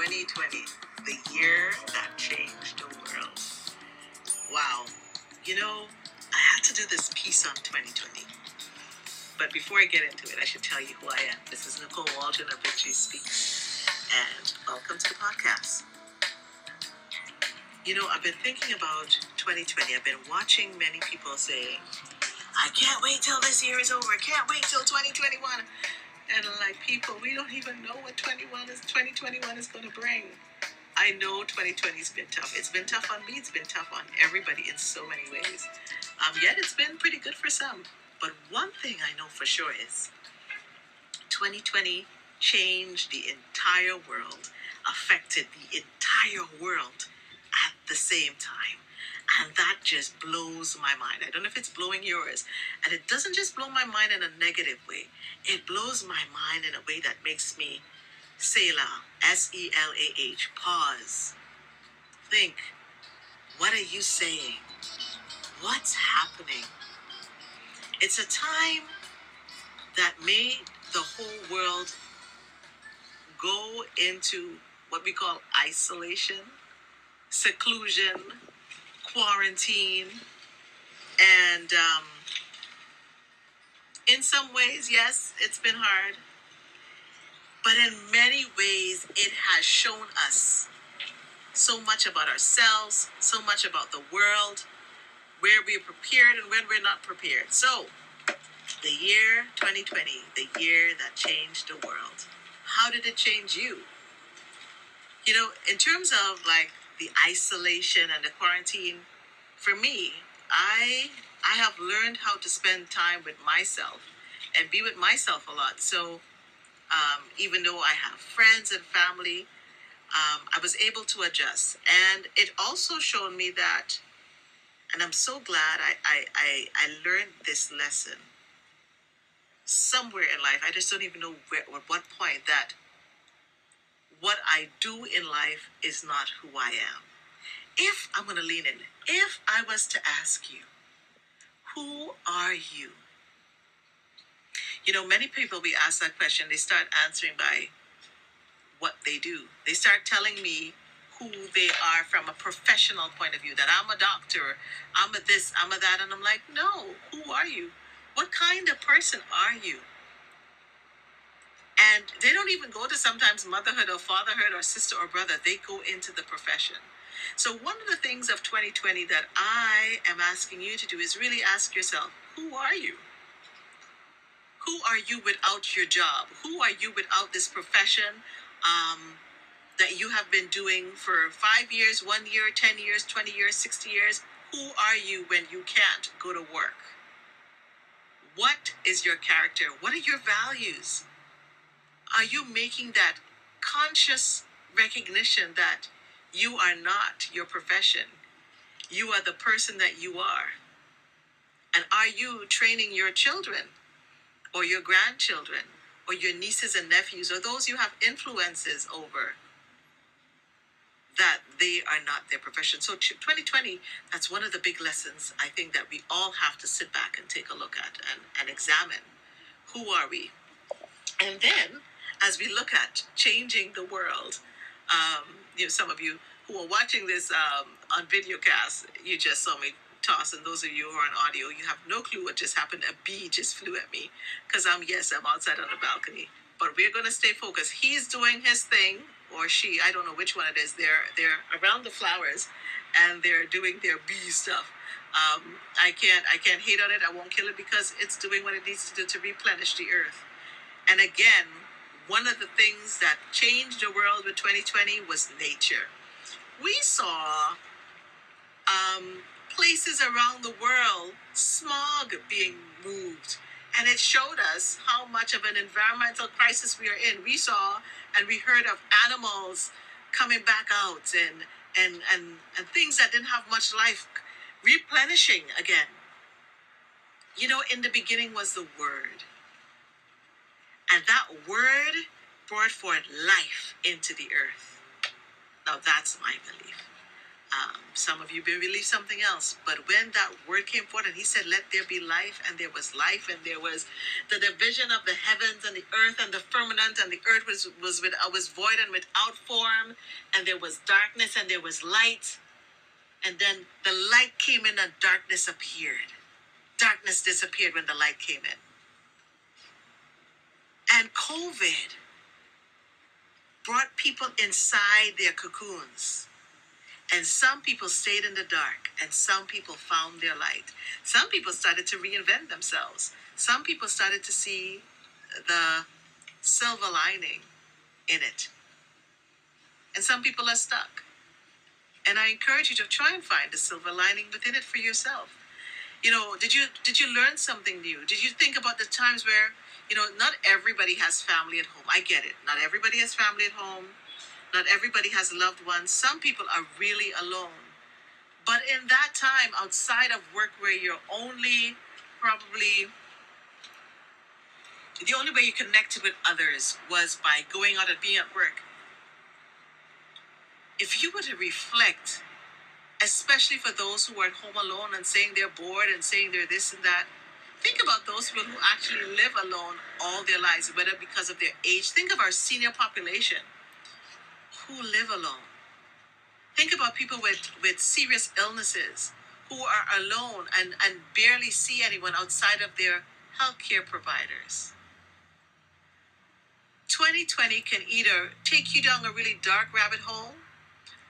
2020, the year that changed the world. Wow. You know, I had to do this piece on 2020. But before I get into it, I should tell you who I am. This is Nicole Waldron of Victory Speaks, and welcome to the podcast. You know, I've been thinking about 2020. I've been watching many people saying, I can't wait till this year is over. I can't wait till 2021. And like, people, we don't even know what 21 is, 2021 is going to bring. I know 2020's been tough. It's been tough on me. It's been tough on everybody in so many ways. Um, yet it's been pretty good for some. But one thing I know for sure is 2020 changed the entire world, affected the entire world at the same time. And that just blows my mind. I don't know if it's blowing yours. And it doesn't just blow my mind in a negative way, it blows my mind in a way that makes me Selah, S E L A H, pause. Think, what are you saying? What's happening? It's a time that made the whole world go into what we call isolation, seclusion, quarantine, and um, in some ways, yes, it's been hard. But in many ways, it has shown us so much about ourselves, so much about the world, where we're prepared and when we're not prepared. So, the year 2020, the year that changed the world. How did it change you? You know, in terms of like the isolation and the quarantine, for me, I I have learned how to spend time with myself and be with myself a lot. So um, even though I have friends and family, um, I was able to adjust. And it also showed me that, and I'm so glad I, I, I, I learned this lesson somewhere in life. I just don't even know where, at what point that what I do in life is not who I am. If I'm going to lean in, if I was to ask you, who are you? You know, many people, we ask that question, they start answering by what they do. They start telling me who they are from a professional point of view, that I'm a doctor, I'm a this, I'm a that. And I'm like, no, who are you? What kind of person are you? And they don't even go to sometimes motherhood or fatherhood or sister or brother. They go into the profession. So, one of the things of 2020 that I am asking you to do is really ask yourself who are you? Who are you without your job? Who are you without this profession um, that you have been doing for five years, one year, 10 years, 20 years, 60 years? Who are you when you can't go to work? What is your character? What are your values? Are you making that conscious recognition that you are not your profession? You are the person that you are. And are you training your children or your grandchildren or your nieces and nephews or those you have influences over that they are not their profession? So, 2020, that's one of the big lessons I think that we all have to sit back and take a look at and, and examine. Who are we? And then as we look at changing the world. Um, you know, some of you who are watching this um, on videocast, you just saw me toss, and those of you who are on audio, you have no clue what just happened. A bee just flew at me because I'm yes, I'm outside on the balcony, but we're gonna stay focused. He's doing his thing, or she, I don't know which one it is. They're they're around the flowers, and they're doing their bee stuff. Um, I can't I can't hate on it. I won't kill it because it's doing what it needs to do to replenish the earth. And again, one of the things that changed the world with 2020 was nature. We saw um, places around the world, smog being moved, and it showed us how much of an environmental crisis we are in. We saw and we heard of animals coming back out and and and, and things that didn't have much life replenishing again. You know, in the beginning was the word. And that word brought forth life into the earth. Now that's my belief. Um, some of you may believe something else, but when that word came forth and he said, Let there be life, and there was life, and there was the division of the heavens and the earth and the firmament, and the earth was was with was void and without form, and there was darkness and there was light. And then the light came in and darkness appeared. Darkness disappeared when the light came in. And COVID brought people inside their cocoons and some people stayed in the dark, and some people found their light. Some people started to reinvent themselves. Some people started to see the silver lining in it. And some people are stuck. And I encourage you to try and find the silver lining within it for yourself. You know, did you did you learn something new? Did you think about the times where, you know, not everybody has family at home. I get it. Not everybody has family at home not everybody has loved ones. Some people are really alone. But in that time, outside of work, where you're only probably the only way you connected with others was by going out and being at work. If you were to reflect, especially for those who are at home alone and saying they're bored and saying they're this and that, think about those people who actually live alone all their lives, whether because of their age. Think of our senior population who live alone. Think about people with, with serious illnesses who are alone and, and barely see anyone outside of their healthcare providers. 2020 can either take you down a really dark rabbit hole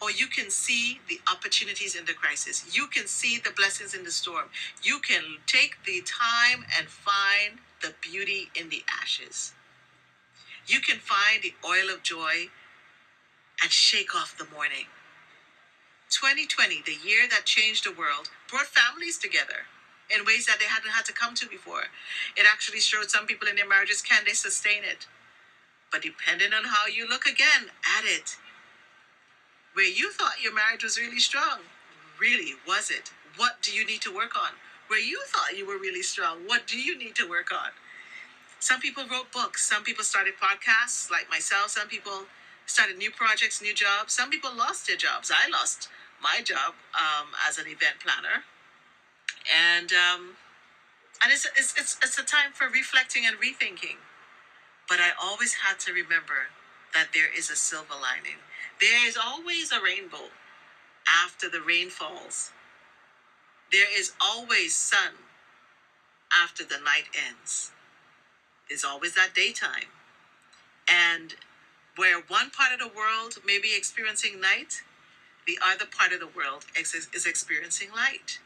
or you can see the opportunities in the crisis. You can see the blessings in the storm. You can take the time and find the beauty in the ashes. You can find the oil of joy and shake off the mourning. 2020, the year that changed the world, brought families together in ways that they hadn't had to come to before. It actually showed some people in their marriages can they sustain it? But depending on how you look again at it, where you thought your marriage was really strong, really was it? What do you need to work on? Where you thought you were really strong, what do you need to work on? Some people wrote books, some people started podcasts like myself, some people started new projects, new jobs. Some people lost their jobs. I lost my job um, as an event planner, and um, and it's, it's it's it's a time for reflecting and rethinking. But I always had to remember that there is a silver lining. There is always a rainbow after the rain falls. There is always sun after the night ends. There's always that daytime. And where one part of the world may be experiencing night, the other part of the world is experiencing light.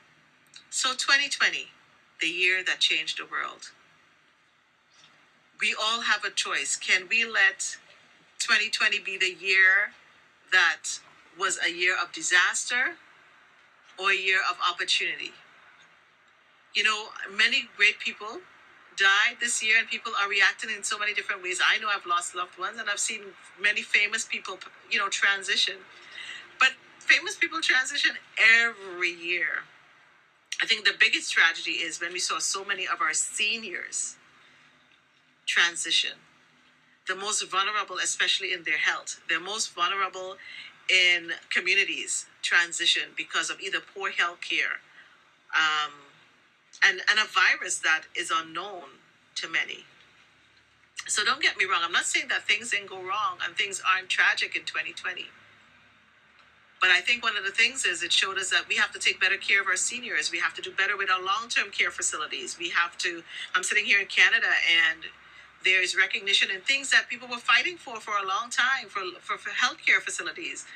So 2020, the year that changed the world. We all have a choice. Can we let 2020 be the year that was a year of disaster or a year of opportunity? You know, many great people died this year and people are reacting in so many different ways. I know I've lost loved ones and I've seen many famous people, you know, transition. But famous people transition every year. I think the biggest tragedy is when we saw so many of our seniors transition. The most vulnerable, especially in their health, they're most vulnerable in communities transition because of either poor health care. Um, and, and a virus that is unknown to many. So don't get me wrong. I'm not saying that things didn't go wrong and things aren't tragic in 2020. But I think one of the things is it showed us that we have to take better care of our seniors. We have to do better with our long term care facilities. We have to, I'm sitting here in Canada and there is recognition and things that people were fighting for for a long time for, for, for healthcare facilities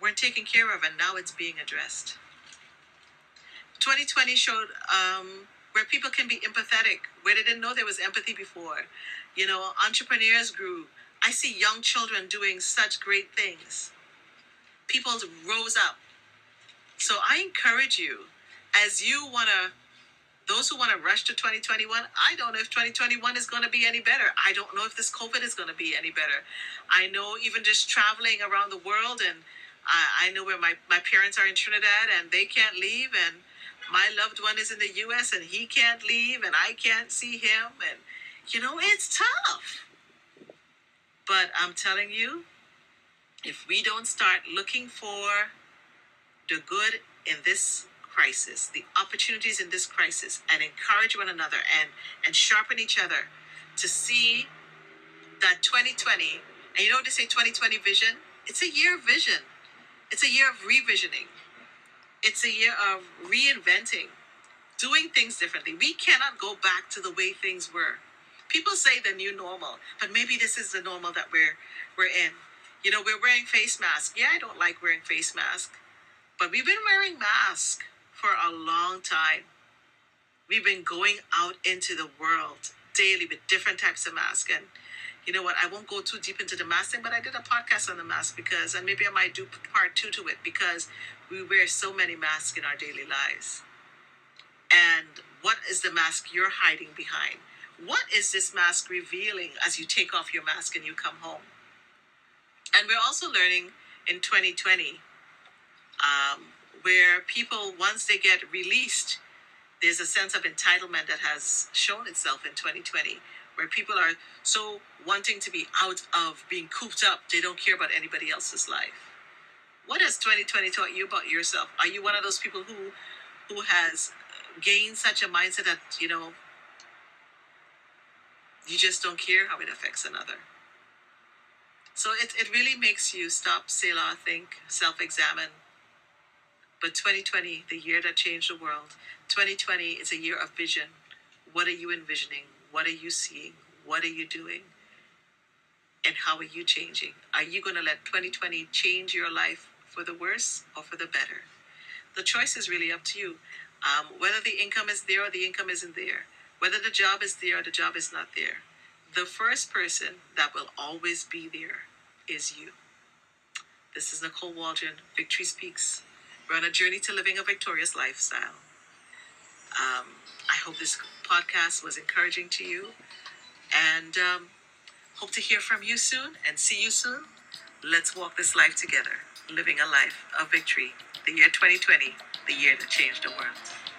weren't taken care of and now it's being addressed. 2020 showed um, where people can be empathetic, where they didn't know there was empathy before. You know, entrepreneurs grew. I see young children doing such great things. People rose up. So I encourage you, as you want to, those who want to rush to 2021, I don't know if 2021 is going to be any better. I don't know if this COVID is going to be any better. I know even just traveling around the world, and I, I know where my, my parents are in Trinidad and they can't leave, and my loved one is in the US and he can't leave and I can't see him. And, you know, it's tough. But I'm telling you, if we don't start looking for the good in this crisis, the opportunities in this crisis, and encourage one another and, and sharpen each other to see that 2020, and you know what they say 2020 vision? It's a year of vision. It's a year of revisioning. It's a year of reinventing, doing things differently. We cannot go back to the way things were. People say the new normal, but maybe this is the normal that we're we're in. You know, we're wearing face masks. Yeah, I don't like wearing face masks, but we've been wearing masks for a long time. We've been going out into the world daily with different types of masks. And you know what? I won't go too deep into the mask thing, but I did a podcast on the mask because, and maybe I might do part two to it because we wear so many masks in our daily lives. And what is the mask you're hiding behind? What is this mask revealing as you take off your mask and you come home? And we're also learning in 2020 um, where people, once they get released, there's a sense of entitlement that has shown itself in 2020 where people are so wanting to be out of being cooped up, they don't care about anybody else's life. What has 2020 taught you about yourself? Are you one of those people who who has gained such a mindset that, you know, you just don't care how it affects another? So it, it really makes you stop, Selah, think, self examine. But 2020, the year that changed the world, 2020 is a year of vision. What are you envisioning? What are you seeing? What are you doing? And how are you changing? Are you going to let 2020 change your life for the worse or for the better? The choice is really up to you. Um, whether the income is there or the income isn't there, whether the job is there or the job is not there, the first person that will always be there is you. This is Nicole Waldron, Victory Speaks. We're on a journey to living a victorious lifestyle. Um, I hope this podcast was encouraging to you and um, hope to hear from you soon and see you soon. Let's walk this life together, living a life of victory. The year 2020, the year that changed the world.